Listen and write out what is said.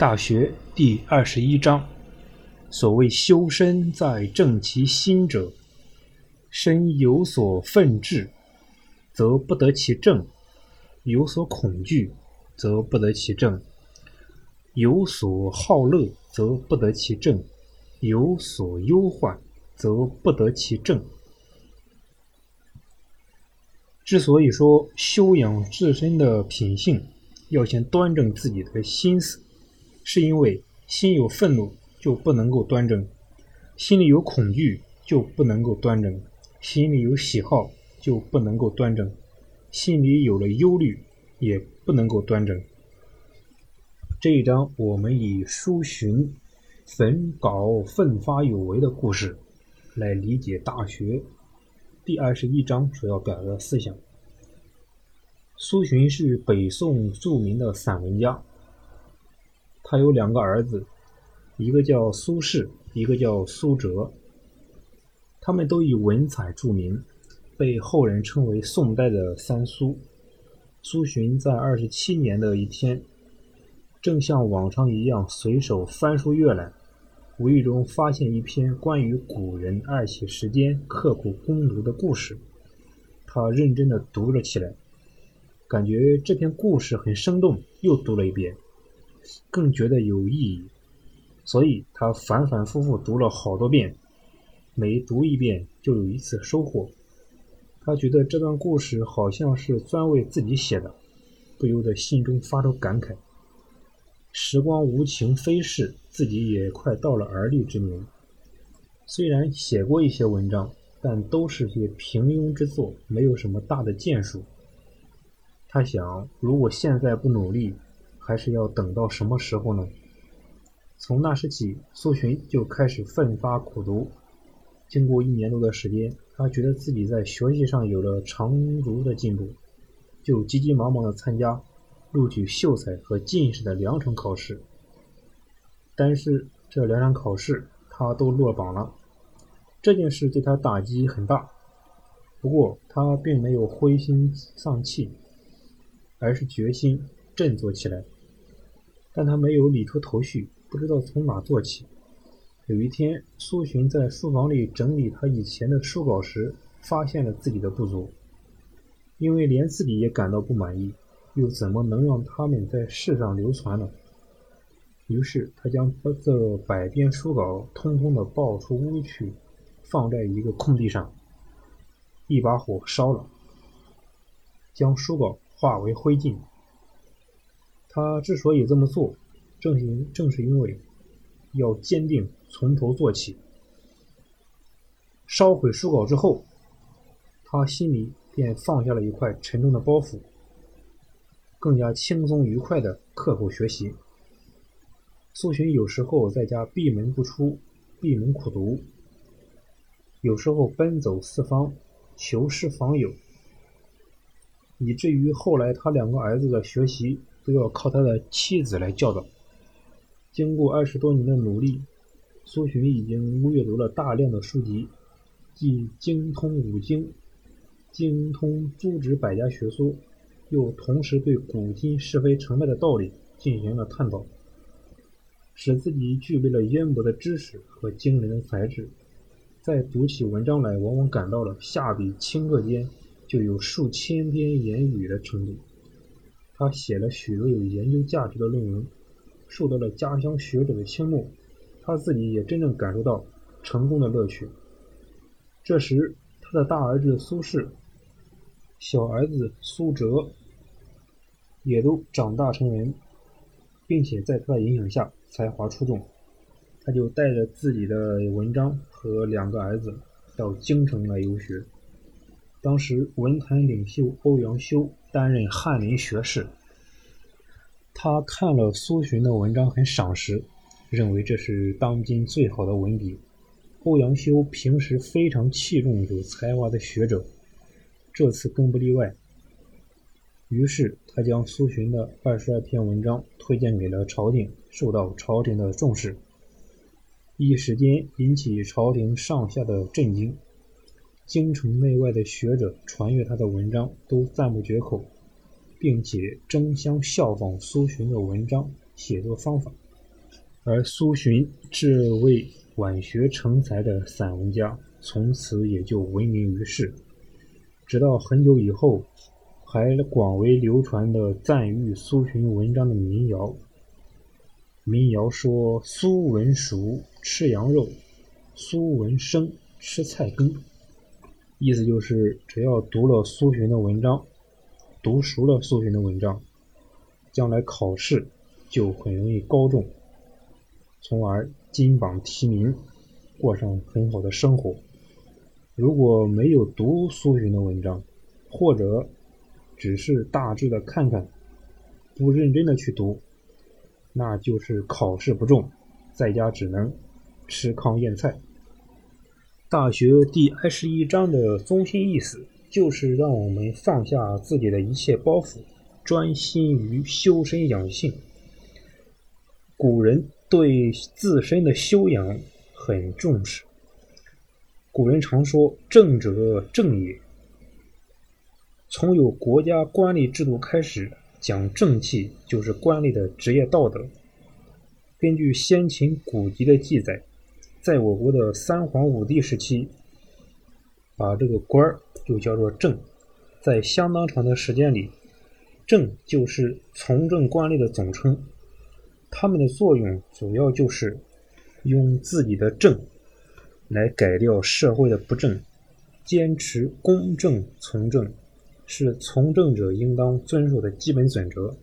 大学第二十一章：所谓修身在正其心者，身有所愤志，则不得其正；有所恐惧，则不得其正；有所好乐，则不得其正；有所忧患，则不得其正。之所以说修养自身的品性，要先端正自己的心思。是因为心有愤怒就不能够端正，心里有恐惧就不能够端正，心里有喜好就不能够端正，心里有了忧虑也不能够端正。这一章我们以苏洵焚稿奋发有为的故事来理解《大学》第二十一章所要表达的思想。苏洵是北宋著名的散文家。他有两个儿子，一个叫苏轼，一个叫苏辙。他们都以文采著名，被后人称为宋代的三苏。苏洵在二十七年的一天，正像往常一样随手翻书阅览，无意中发现一篇关于古人爱惜时间、刻苦攻读的故事。他认真地读了起来，感觉这篇故事很生动，又读了一遍。更觉得有意义，所以他反反复复读了好多遍，每读一遍就有一次收获。他觉得这段故事好像是专为自己写的，不由得心中发出感慨：时光无情飞逝，自己也快到了而立之年。虽然写过一些文章，但都是些平庸之作，没有什么大的建树。他想，如果现在不努力，还是要等到什么时候呢？从那时起，苏洵就开始奋发苦读。经过一年多的时间，他觉得自己在学习上有了长足的进步，就急急忙忙地参加录取秀才和进士的两场考试。但是这两场考试他都落榜了，这件事对他打击很大。不过他并没有灰心丧气，而是决心振作起来。但他没有理出头绪，不知道从哪做起。有一天，苏洵在书房里整理他以前的书稿时，发现了自己的不足。因为连自己也感到不满意，又怎么能让他们在世上流传呢？于是，他将这百篇书稿通通的抱出屋去，放在一个空地上，一把火烧了，将书稿化为灰烬。他之所以这么做，正是正是因为要坚定从头做起。烧毁书稿之后，他心里便放下了一块沉重的包袱，更加轻松愉快地刻苦学习。苏洵有时候在家闭门不出，闭门苦读；有时候奔走四方，求师访友，以至于后来他两个儿子的学习。都要靠他的妻子来教导。经过二十多年的努力，苏洵已经阅读了大量的书籍，既精通五经，精通诸子百家学说，又同时对古今是非成败的道理进行了探讨，使自己具备了渊博的知识和惊人的才智。在读起文章来，往往感到了下笔顷刻间就有数千篇言语的程度。他写了许多有研究价值的论文，受到了家乡学者的倾慕，他自己也真正感受到成功的乐趣。这时，他的大儿子苏轼、小儿子苏辙也都长大成人，并且在他的影响下才华出众。他就带着自己的文章和两个儿子到京城来游学。当时，文坛领袖欧阳修担任翰林学士。他看了苏洵的文章，很赏识，认为这是当今最好的文笔。欧阳修平时非常器重有才华的学者，这次更不例外。于是，他将苏洵的二十二篇文章推荐给了朝廷，受到朝廷的重视，一时间引起朝廷上下的震惊。京城内外的学者传阅他的文章，都赞不绝口，并且争相效仿苏洵的文章写作方法。而苏洵这位晚学成才的散文家，从此也就闻名于世。直到很久以后，还广为流传的赞誉苏洵文章的民谣。民谣说：“苏文熟吃羊肉，苏文生吃菜根。”意思就是，只要读了苏洵的文章，读熟了苏洵的文章，将来考试就很容易高中，从而金榜题名，过上很好的生活。如果没有读苏洵的文章，或者只是大致的看看，不认真的去读，那就是考试不中，在家只能吃糠咽菜。大学第二十一章的中心意思就是让我们放下自己的一切包袱，专心于修身养性。古人对自身的修养很重视。古人常说：“正者正也。”从有国家官吏制度开始，讲正气就是官吏的职业道德。根据先秦古籍的记载，在我国的三皇五帝时期，把这个官儿就叫做正。在相当长的时间里，正就是从政官吏的总称。他们的作用主要就是用自己的正。来改掉社会的不正，坚持公正从政，是从政者应当遵守的基本准则。